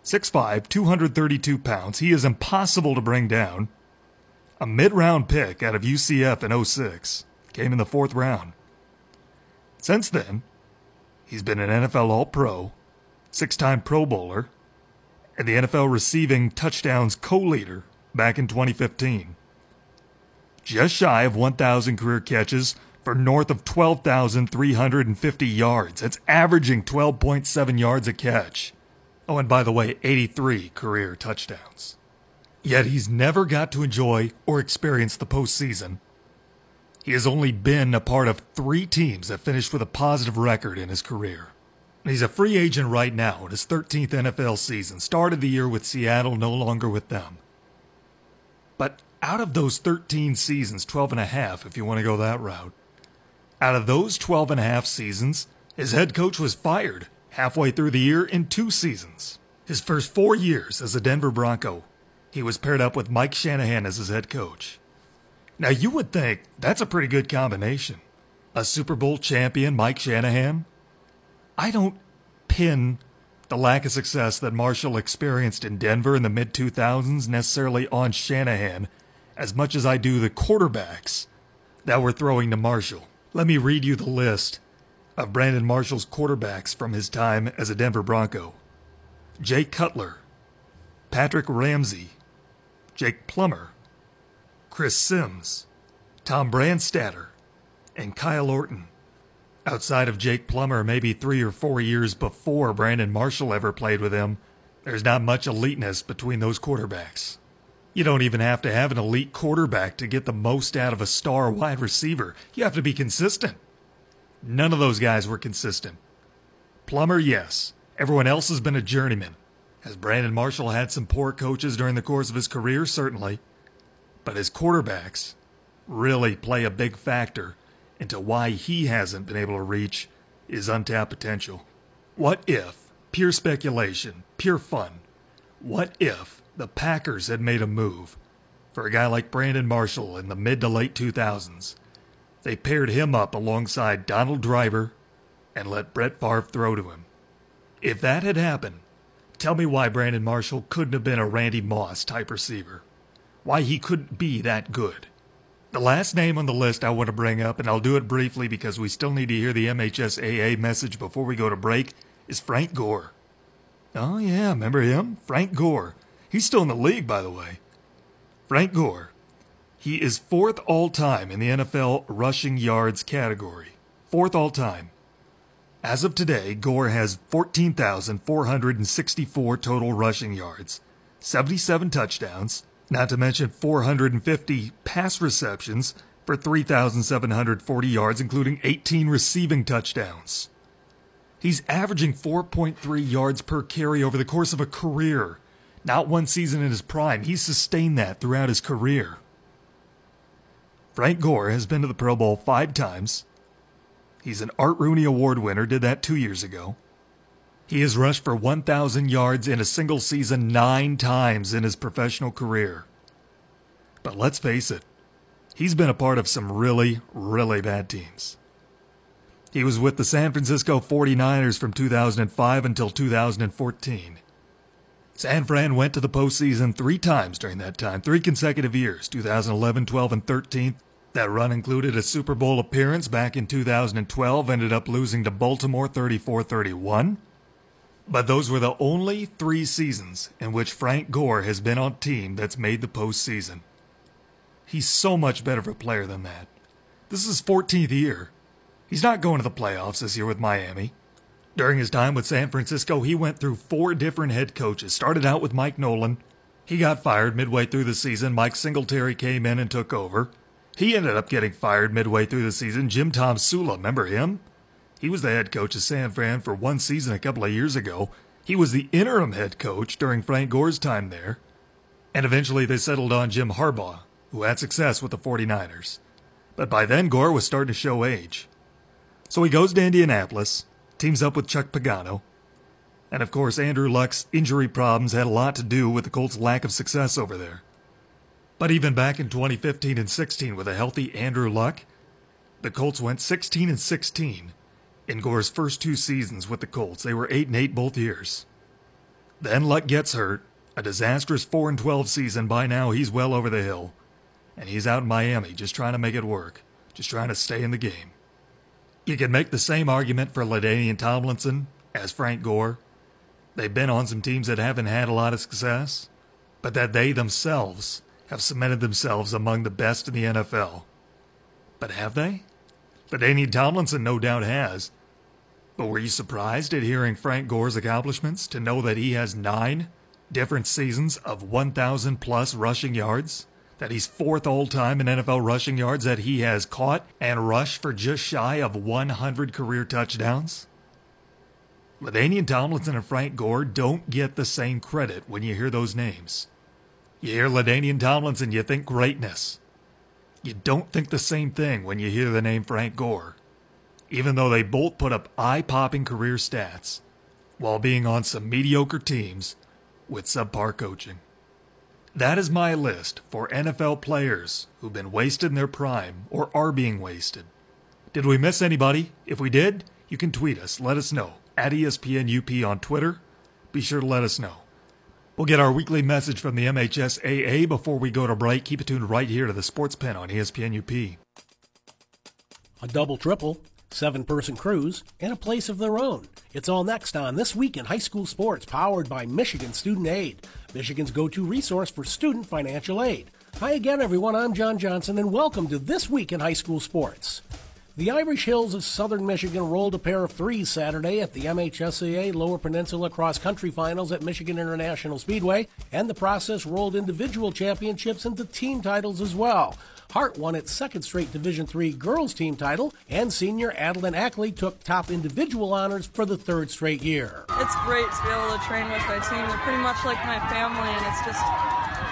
6'5, 232 pounds. He is impossible to bring down. A mid round pick out of UCF in 06. Came in the fourth round. Since then, he's been an NFL All Pro, six time Pro Bowler, and the NFL receiving touchdowns co leader back in 2015. Just shy of 1,000 career catches for north of 12,350 yards. That's averaging 12.7 yards a catch. Oh, and by the way, 83 career touchdowns. Yet he's never got to enjoy or experience the postseason. He has only been a part of three teams that finished with a positive record in his career. He's a free agent right now in his 13th NFL season, started the year with Seattle, no longer with them. But out of those 13 seasons, 12 and a half, if you want to go that route, out of those 12 and a half seasons, his head coach was fired halfway through the year in two seasons. His first four years as a Denver Bronco, he was paired up with Mike Shanahan as his head coach. Now, you would think that's a pretty good combination. A Super Bowl champion, Mike Shanahan. I don't pin the lack of success that Marshall experienced in Denver in the mid 2000s necessarily on Shanahan as much as I do the quarterbacks that were throwing to Marshall. Let me read you the list of Brandon Marshall's quarterbacks from his time as a Denver Bronco Jay Cutler, Patrick Ramsey, Jake Plummer, Chris Sims, Tom Brandstater, and Kyle Orton. Outside of Jake Plummer, maybe three or four years before Brandon Marshall ever played with him, there's not much eliteness between those quarterbacks. You don't even have to have an elite quarterback to get the most out of a star wide receiver. You have to be consistent. None of those guys were consistent. Plummer, yes. Everyone else has been a journeyman. Has Brandon Marshall had some poor coaches during the course of his career? Certainly. But his quarterbacks, really play a big factor into why he hasn't been able to reach his untapped potential. What if, pure speculation, pure fun, what if the Packers had made a move for a guy like Brandon Marshall in the mid to late 2000s? They paired him up alongside Donald Driver and let Brett Favre throw to him. If that had happened, tell me why Brandon Marshall couldn't have been a Randy Moss type receiver. Why he couldn't be that good. The last name on the list I want to bring up, and I'll do it briefly because we still need to hear the MHSAA message before we go to break, is Frank Gore. Oh, yeah, remember him? Frank Gore. He's still in the league, by the way. Frank Gore. He is fourth all time in the NFL rushing yards category. Fourth all time. As of today, Gore has 14,464 total rushing yards, 77 touchdowns, not to mention 450 pass receptions for 3,740 yards, including 18 receiving touchdowns. He's averaging 4.3 yards per carry over the course of a career, not one season in his prime. He's sustained that throughout his career. Frank Gore has been to the Pro Bowl five times. He's an Art Rooney Award winner, did that two years ago. He has rushed for 1,000 yards in a single season nine times in his professional career. But let's face it, he's been a part of some really, really bad teams. He was with the San Francisco 49ers from 2005 until 2014. San Fran went to the postseason three times during that time, three consecutive years 2011, 12, and 13. That run included a Super Bowl appearance back in 2012, ended up losing to Baltimore 34 31. But those were the only three seasons in which Frank Gore has been on a team that's made the postseason. He's so much better of a player than that. This is his 14th year. He's not going to the playoffs this year with Miami. During his time with San Francisco, he went through four different head coaches. Started out with Mike Nolan. He got fired midway through the season. Mike Singletary came in and took over. He ended up getting fired midway through the season. Jim Tomsula, remember him? He was the head coach of San Fran for one season a couple of years ago. He was the interim head coach during Frank Gore's time there. And eventually they settled on Jim Harbaugh, who had success with the 49ers. But by then, Gore was starting to show age. So he goes to Indianapolis, teams up with Chuck Pagano. And of course, Andrew Luck's injury problems had a lot to do with the Colts' lack of success over there. But even back in 2015 and 16 with a healthy Andrew Luck, the Colts went 16 and 16 in Gore's first two seasons with the Colts. They were 8 and 8 both years. Then Luck gets hurt, a disastrous 4 and 12 season. By now, he's well over the hill. And he's out in Miami just trying to make it work, just trying to stay in the game. You can make the same argument for LaDainian Tomlinson as Frank Gore. They've been on some teams that haven't had a lot of success, but that they themselves have cemented themselves among the best in the NFL. But have they? LaDainian Tomlinson no doubt has. But were you surprised at hearing Frank Gore's accomplishments to know that he has nine different seasons of 1,000 plus rushing yards? That he's fourth all time in NFL rushing yards, that he has caught and rushed for just shy of 100 career touchdowns? LaDainian Tomlinson and Frank Gore don't get the same credit when you hear those names. You hear LaDainian Tomlinson, you think greatness. You don't think the same thing when you hear the name Frank Gore even though they both put up eye popping career stats while being on some mediocre teams with subpar coaching. That is my list for NFL players who've been wasted in their prime or are being wasted. Did we miss anybody? If we did, you can tweet us. Let us know. At ESPNUP on Twitter. Be sure to let us know. We'll get our weekly message from the MHSAA before we go to break. Keep it tuned right here to the Sports Pen on ESPNUP. A double triple seven person crews, and a place of their own. It's all next on This Week in High School Sports, powered by Michigan Student Aid, Michigan's go to resource for student financial aid. Hi again, everyone. I'm John Johnson, and welcome to This Week in High School Sports. The Irish Hills of Southern Michigan rolled a pair of threes Saturday at the MHSAA Lower Peninsula Cross Country Finals at Michigan International Speedway, and the process rolled individual championships into team titles as well. Hart won its second straight Division III girls team title, and senior Adeline Ackley took top individual honors for the third straight year. It's great to be able to train with my team. They're pretty much like my family, and it's just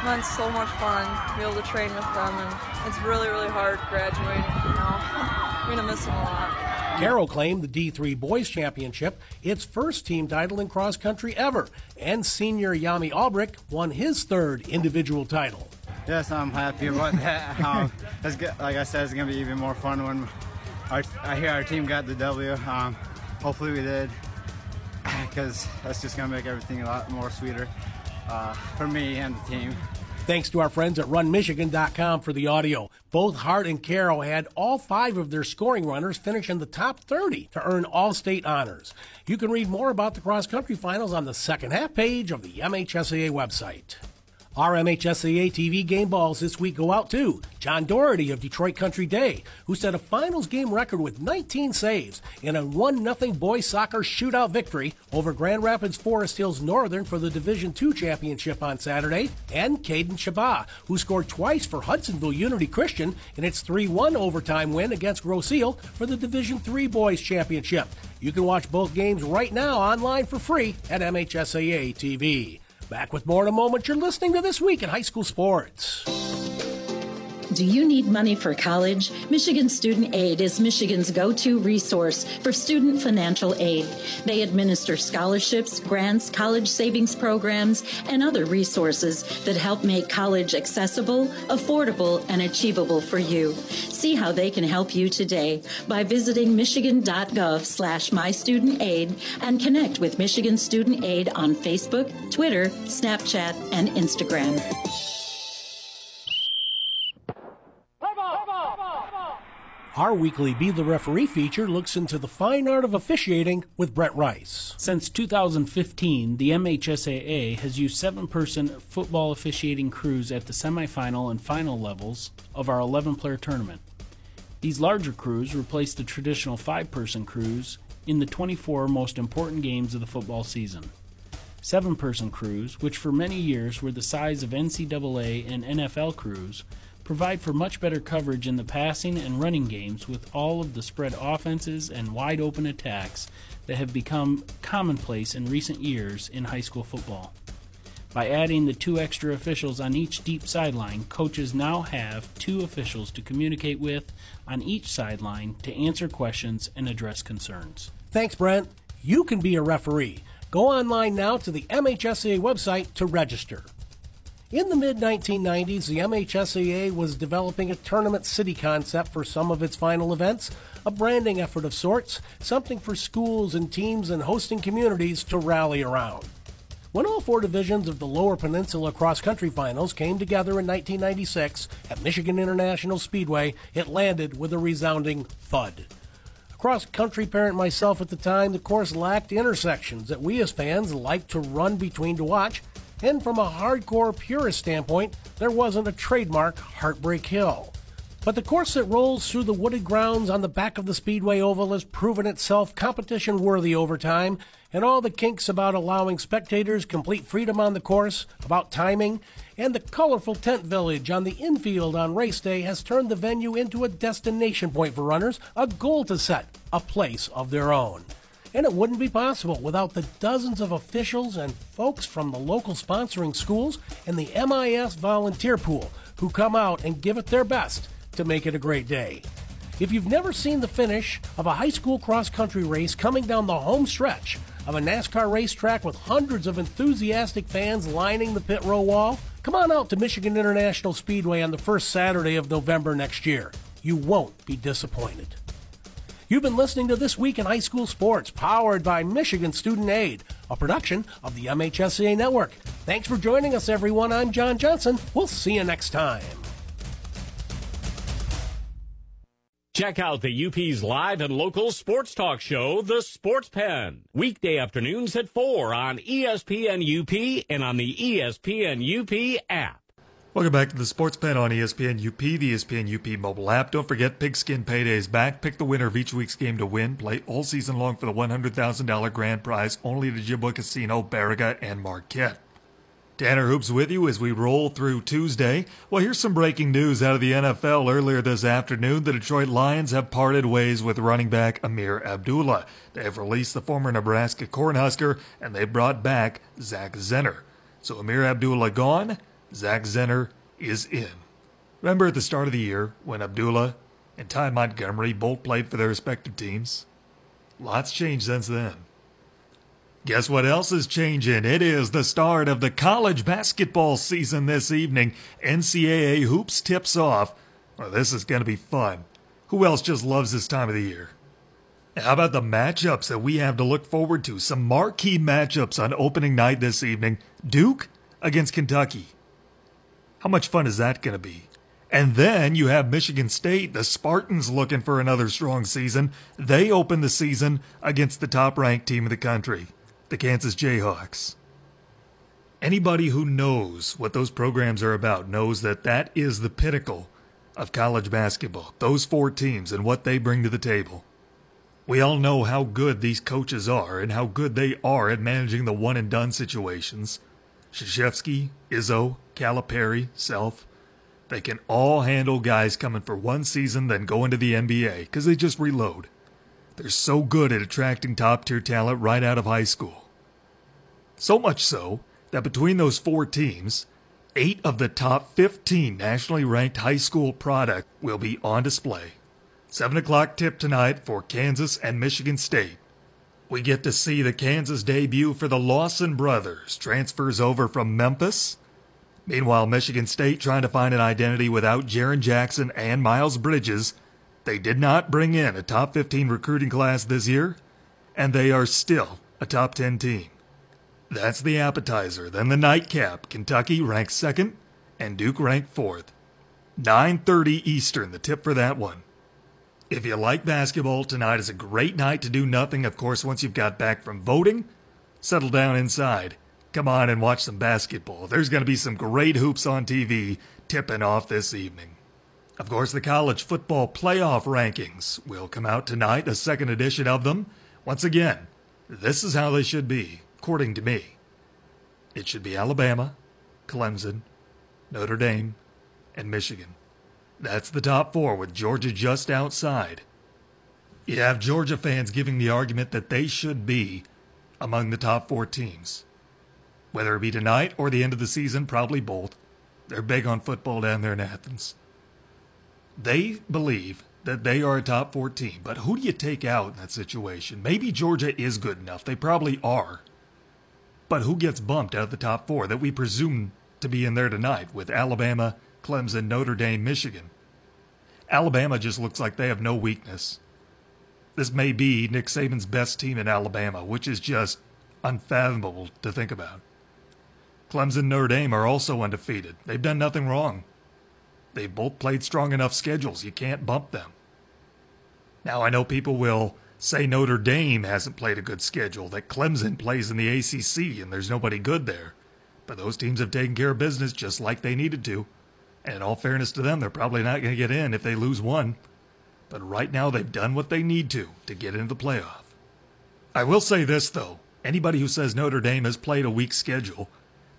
been so much fun to be able to train with them, and it's really, really hard graduating. You know, *laughs* I'm gonna miss them a lot. Carroll claimed the D3 Boys Championship, its first team title in cross country ever, and senior Yami Albrick won his third individual title. Yes, I'm happy about *laughs* that. Um, like I said, it's going to be even more fun when our, I hear our team got the W. Um, hopefully we did, *laughs* because that's just going to make everything a lot more sweeter uh, for me and the team. Thanks to our friends at runmichigan.com for the audio. Both Hart and Carroll had all five of their scoring runners finish in the top 30 to earn all state honors. You can read more about the cross country finals on the second half page of the MHSAA website. Our MHSAA TV game balls this week go out to John Doherty of Detroit Country Day, who set a finals game record with 19 saves in a 1 0 boys soccer shootout victory over Grand Rapids Forest Hills Northern for the Division II championship on Saturday, and Caden Shabbat, who scored twice for Hudsonville Unity Christian in its 3 1 overtime win against Grosse for the Division III boys championship. You can watch both games right now online for free at MHSAA TV. Back with more in a moment. You're listening to This Week in High School Sports. Do you need money for college? Michigan Student Aid is Michigan's go to resource for student financial aid. They administer scholarships, grants, college savings programs, and other resources that help make college accessible, affordable, and achievable for you. See how they can help you today by visiting michigan.gov slash mystudentaid and connect with Michigan Student Aid on Facebook, Twitter, Snapchat, and Instagram. Our weekly Be the Referee feature looks into the fine art of officiating with Brent Rice. Since 2015, the MHSAA has used seven person football officiating crews at the semifinal and final levels of our 11 player tournament. These larger crews replace the traditional five person crews in the 24 most important games of the football season. Seven person crews, which for many years were the size of NCAA and NFL crews, provide for much better coverage in the passing and running games with all of the spread offenses and wide open attacks that have become commonplace in recent years in high school football. By adding the two extra officials on each deep sideline, coaches now have two officials to communicate with on each sideline to answer questions and address concerns. Thanks, Brent. You can be a referee. Go online now to the MHSAA website to register. In the mid 1990s, the MHSAA was developing a tournament city concept for some of its final events, a branding effort of sorts, something for schools and teams and hosting communities to rally around. When all four divisions of the Lower Peninsula cross country finals came together in 1996 at Michigan International Speedway, it landed with a resounding thud. Cross country parent myself at the time, the course lacked intersections that we as fans liked to run between to watch, and from a hardcore purist standpoint, there wasn't a trademark Heartbreak Hill. But the course that rolls through the wooded grounds on the back of the Speedway Oval has proven itself competition worthy over time, and all the kinks about allowing spectators complete freedom on the course, about timing, and the colorful tent village on the infield on race day has turned the venue into a destination point for runners, a goal to set, a place of their own. And it wouldn't be possible without the dozens of officials and folks from the local sponsoring schools and the MIS volunteer pool who come out and give it their best to make it a great day. If you've never seen the finish of a high school cross country race coming down the home stretch of a NASCAR racetrack with hundreds of enthusiastic fans lining the pit row wall, come on out to Michigan International Speedway on the first Saturday of November next year. You won't be disappointed. You've been listening to This Week in High School Sports, powered by Michigan Student Aid, a production of the MHSAA Network. Thanks for joining us, everyone. I'm John Johnson. We'll see you next time. Check out the UP's live and local sports talk show, The Sports Pen, weekday afternoons at 4 on ESPN UP and on the ESPN UP app. Welcome back to the Sports Pen on ESPN UP, the ESPN UP mobile app. Don't forget Pigskin Payday's back. Pick the winner of each week's game to win. Play all season long for the $100,000 grand prize only at Ojibwa Casino, Baraga, and Marquette. Tanner Hoops with you as we roll through Tuesday. Well, here's some breaking news out of the NFL earlier this afternoon. The Detroit Lions have parted ways with running back Ameer Abdullah. They have released the former Nebraska Cornhusker and they brought back Zach Zenner. So Ameer Abdullah gone, Zach Zenner is in. Remember at the start of the year when Abdullah and Ty Montgomery both played for their respective teams? Lots changed since then. Guess what else is changing? It is the start of the college basketball season this evening. NCAA Hoops tips off. Well, this is going to be fun. Who else just loves this time of the year? How about the matchups that we have to look forward to? Some marquee matchups on opening night this evening. Duke against Kentucky. How much fun is that going to be? And then you have Michigan State, the Spartans looking for another strong season. They open the season against the top ranked team in the country, the Kansas Jayhawks. Anybody who knows what those programs are about knows that that is the pinnacle of college basketball, those four teams and what they bring to the table. We all know how good these coaches are and how good they are at managing the one and done situations. Krzyzewski, Izzo, Calipari, Self. They can all handle guys coming for one season, then go into the NBA because they just reload. They're so good at attracting top tier talent right out of high school. So much so that between those four teams, eight of the top 15 nationally ranked high school product will be on display. 7 o'clock tip tonight for Kansas and Michigan State. We get to see the Kansas debut for the Lawson brothers, transfers over from Memphis. Meanwhile, Michigan State trying to find an identity without Jaren Jackson and Miles Bridges. They did not bring in a top 15 recruiting class this year, and they are still a top 10 team. That's the appetizer. Then the nightcap. Kentucky ranked second, and Duke ranked fourth. 9:30 Eastern, the tip for that one. If you like basketball, tonight is a great night to do nothing. Of course, once you've got back from voting, settle down inside. Come on and watch some basketball. There's going to be some great hoops on TV tipping off this evening. Of course, the college football playoff rankings will come out tonight, a second edition of them. Once again, this is how they should be, according to me. It should be Alabama, Clemson, Notre Dame, and Michigan. That's the top four, with Georgia just outside. You have Georgia fans giving the argument that they should be among the top four teams. Whether it be tonight or the end of the season, probably both. They're big on football down there in Athens. They believe that they are a top four team, but who do you take out in that situation? Maybe Georgia is good enough. They probably are. But who gets bumped out of the top four that we presume to be in there tonight with Alabama, Clemson, Notre Dame, Michigan. Alabama just looks like they have no weakness. This may be Nick Saban's best team in Alabama, which is just unfathomable to think about. Clemson and Notre Dame are also undefeated. They've done nothing wrong. They've both played strong enough schedules. You can't bump them. Now, I know people will say Notre Dame hasn't played a good schedule, that Clemson plays in the ACC and there's nobody good there. But those teams have taken care of business just like they needed to. And in all fairness to them, they're probably not going to get in if they lose one. But right now, they've done what they need to to get into the playoff. I will say this, though. Anybody who says Notre Dame has played a weak schedule,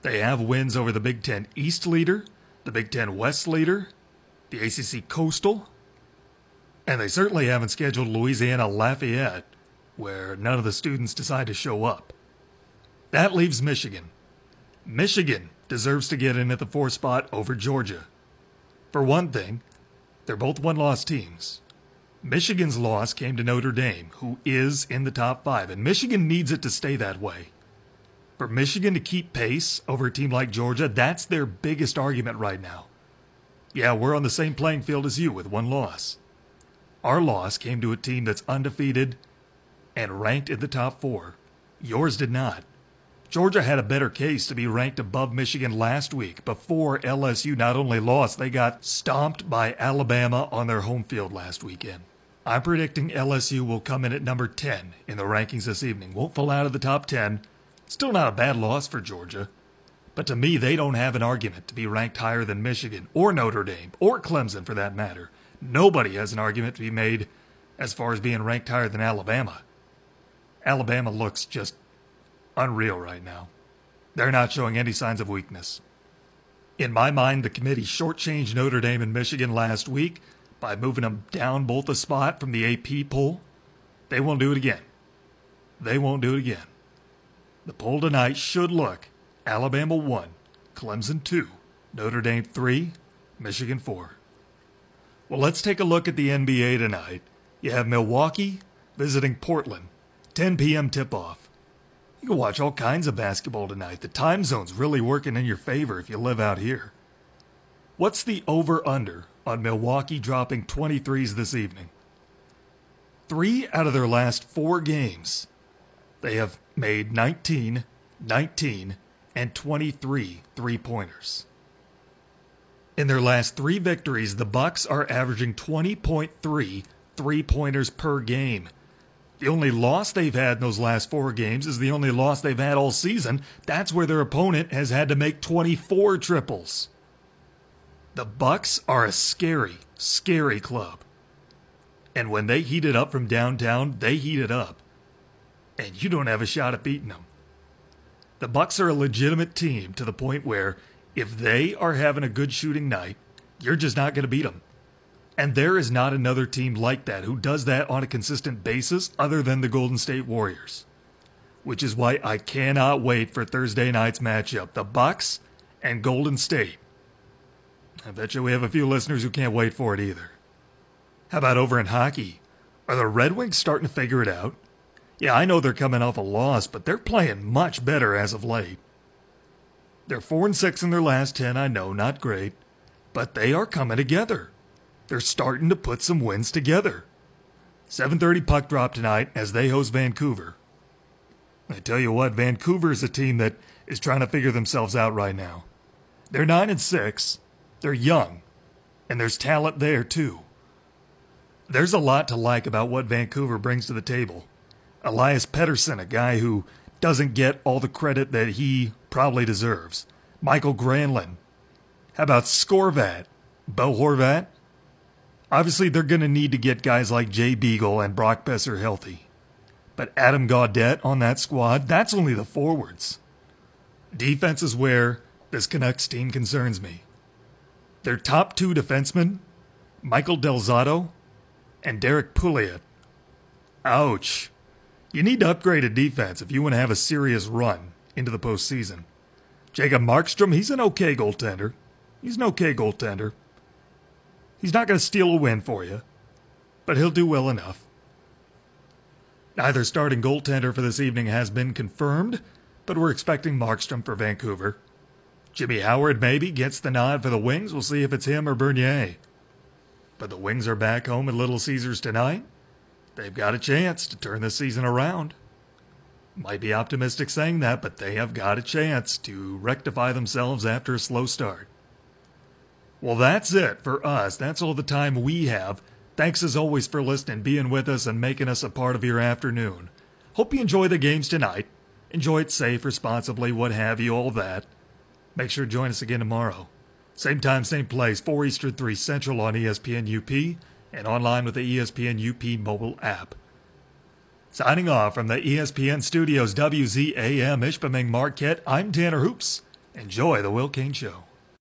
they have wins over the Big Ten East leader, the Big Ten West leader, the ACC Coastal, and they certainly haven't scheduled Louisiana Lafayette, where none of the students decide to show up. That leaves Michigan. Michigan deserves to get in at the four spot over Georgia. For one thing, they're both one loss teams. Michigan's loss came to Notre Dame, who is in the top five, and Michigan needs it to stay that way. For Michigan to keep pace over a team like Georgia, that's their biggest argument right now. Yeah, we're on the same playing field as you with one loss. Our loss came to a team that's undefeated and ranked in the top four. Yours did not. Georgia had a better case to be ranked above Michigan last week before LSU not only lost, they got stomped by Alabama on their home field last weekend. I'm predicting LSU will come in at number 10 in the rankings this evening. Won't fall out of the top 10. Still not a bad loss for Georgia. But to me, they don't have an argument to be ranked higher than Michigan or Notre Dame or Clemson for that matter. Nobody has an argument to be made as far as being ranked higher than Alabama. Alabama looks just unreal right now. They're not showing any signs of weakness. In my mind, the committee shortchanged Notre Dame and Michigan last week by moving them down both a spot from the AP poll. They won't do it again. They won't do it again. The poll tonight should look Alabama 1, Clemson 2, Notre Dame 3, Michigan 4. Well, let's take a look at the NBA tonight. You have Milwaukee visiting Portland, 10 p.m. tip off. You can watch all kinds of basketball tonight. The time zone's really working in your favor if you live out here. What's the over under on Milwaukee dropping 23s this evening? Three out of their last four games, they have made 19, 19, and 23 three pointers. In their last three victories, the Bucks are averaging 20.3 three pointers per game. The only loss they've had in those last four games is the only loss they've had all season. That's where their opponent has had to make 24 triples. The Bucks are a scary, scary club. And when they heat it up from downtown, they heat it up. And you don't have a shot at beating them. The Bucks are a legitimate team to the point where if they are having a good shooting night, you're just not going to beat them. And there is not another team like that who does that on a consistent basis other than the Golden State Warriors. Which is why I cannot wait for Thursday night's matchup, the Bucks and Golden State. I bet you we have a few listeners who can't wait for it either. How about over in hockey? Are the Red Wings starting to figure it out? Yeah, I know they're coming off a loss, but they're playing much better as of late. They're 4 and 6 in their last 10, I know, not great, but they are coming together. They're starting to put some wins together. 7:30 puck drop tonight as they host Vancouver. I tell you what, Vancouver is a team that is trying to figure themselves out right now. They're 9 and 6. They're young, and there's talent there too. There's a lot to like about what Vancouver brings to the table. Elias Pettersson, a guy who doesn't get all the credit that he probably deserves. Michael Granlund. How about Skorvat? Bo Horvat? Obviously, they're going to need to get guys like Jay Beagle and Brock Boeser healthy. But Adam Gaudette on that squad, that's only the forwards. Defense is where this Canucks team concerns me. Their top two defensemen, Michael Del Zotto and Derrick Pouliot. Ouch. You need to upgrade a defense if you want to have a serious run into the postseason. Jacob Markstrom, he's an okay goaltender. He's an okay goaltender. He's not going to steal a win for you, but he'll do well enough. Neither starting goaltender for this evening has been confirmed, but we're expecting Markstrom for Vancouver. Jimmy Howard maybe gets the nod for the Wings. We'll see if it's him or Bernier. But the Wings are back home at Little Caesars tonight. They've got a chance to turn this season around. Might be optimistic saying that, but they have got a chance to rectify themselves after a slow start. Well, that's it for us. That's all the time we have. Thanks as always for listening, being with us, and making us a part of your afternoon. Hope you enjoy the games tonight. Enjoy it safe, responsibly, what have you, all that. Make sure to join us again tomorrow. Same time, same place, 4 Eastern, 3 Central on ESPN UP and online with the ESPN UP mobile app. Signing off from the ESPN Studios WZAM Ishpeming Marquette, I'm Tanner Hoops. Enjoy the Will Cain Show.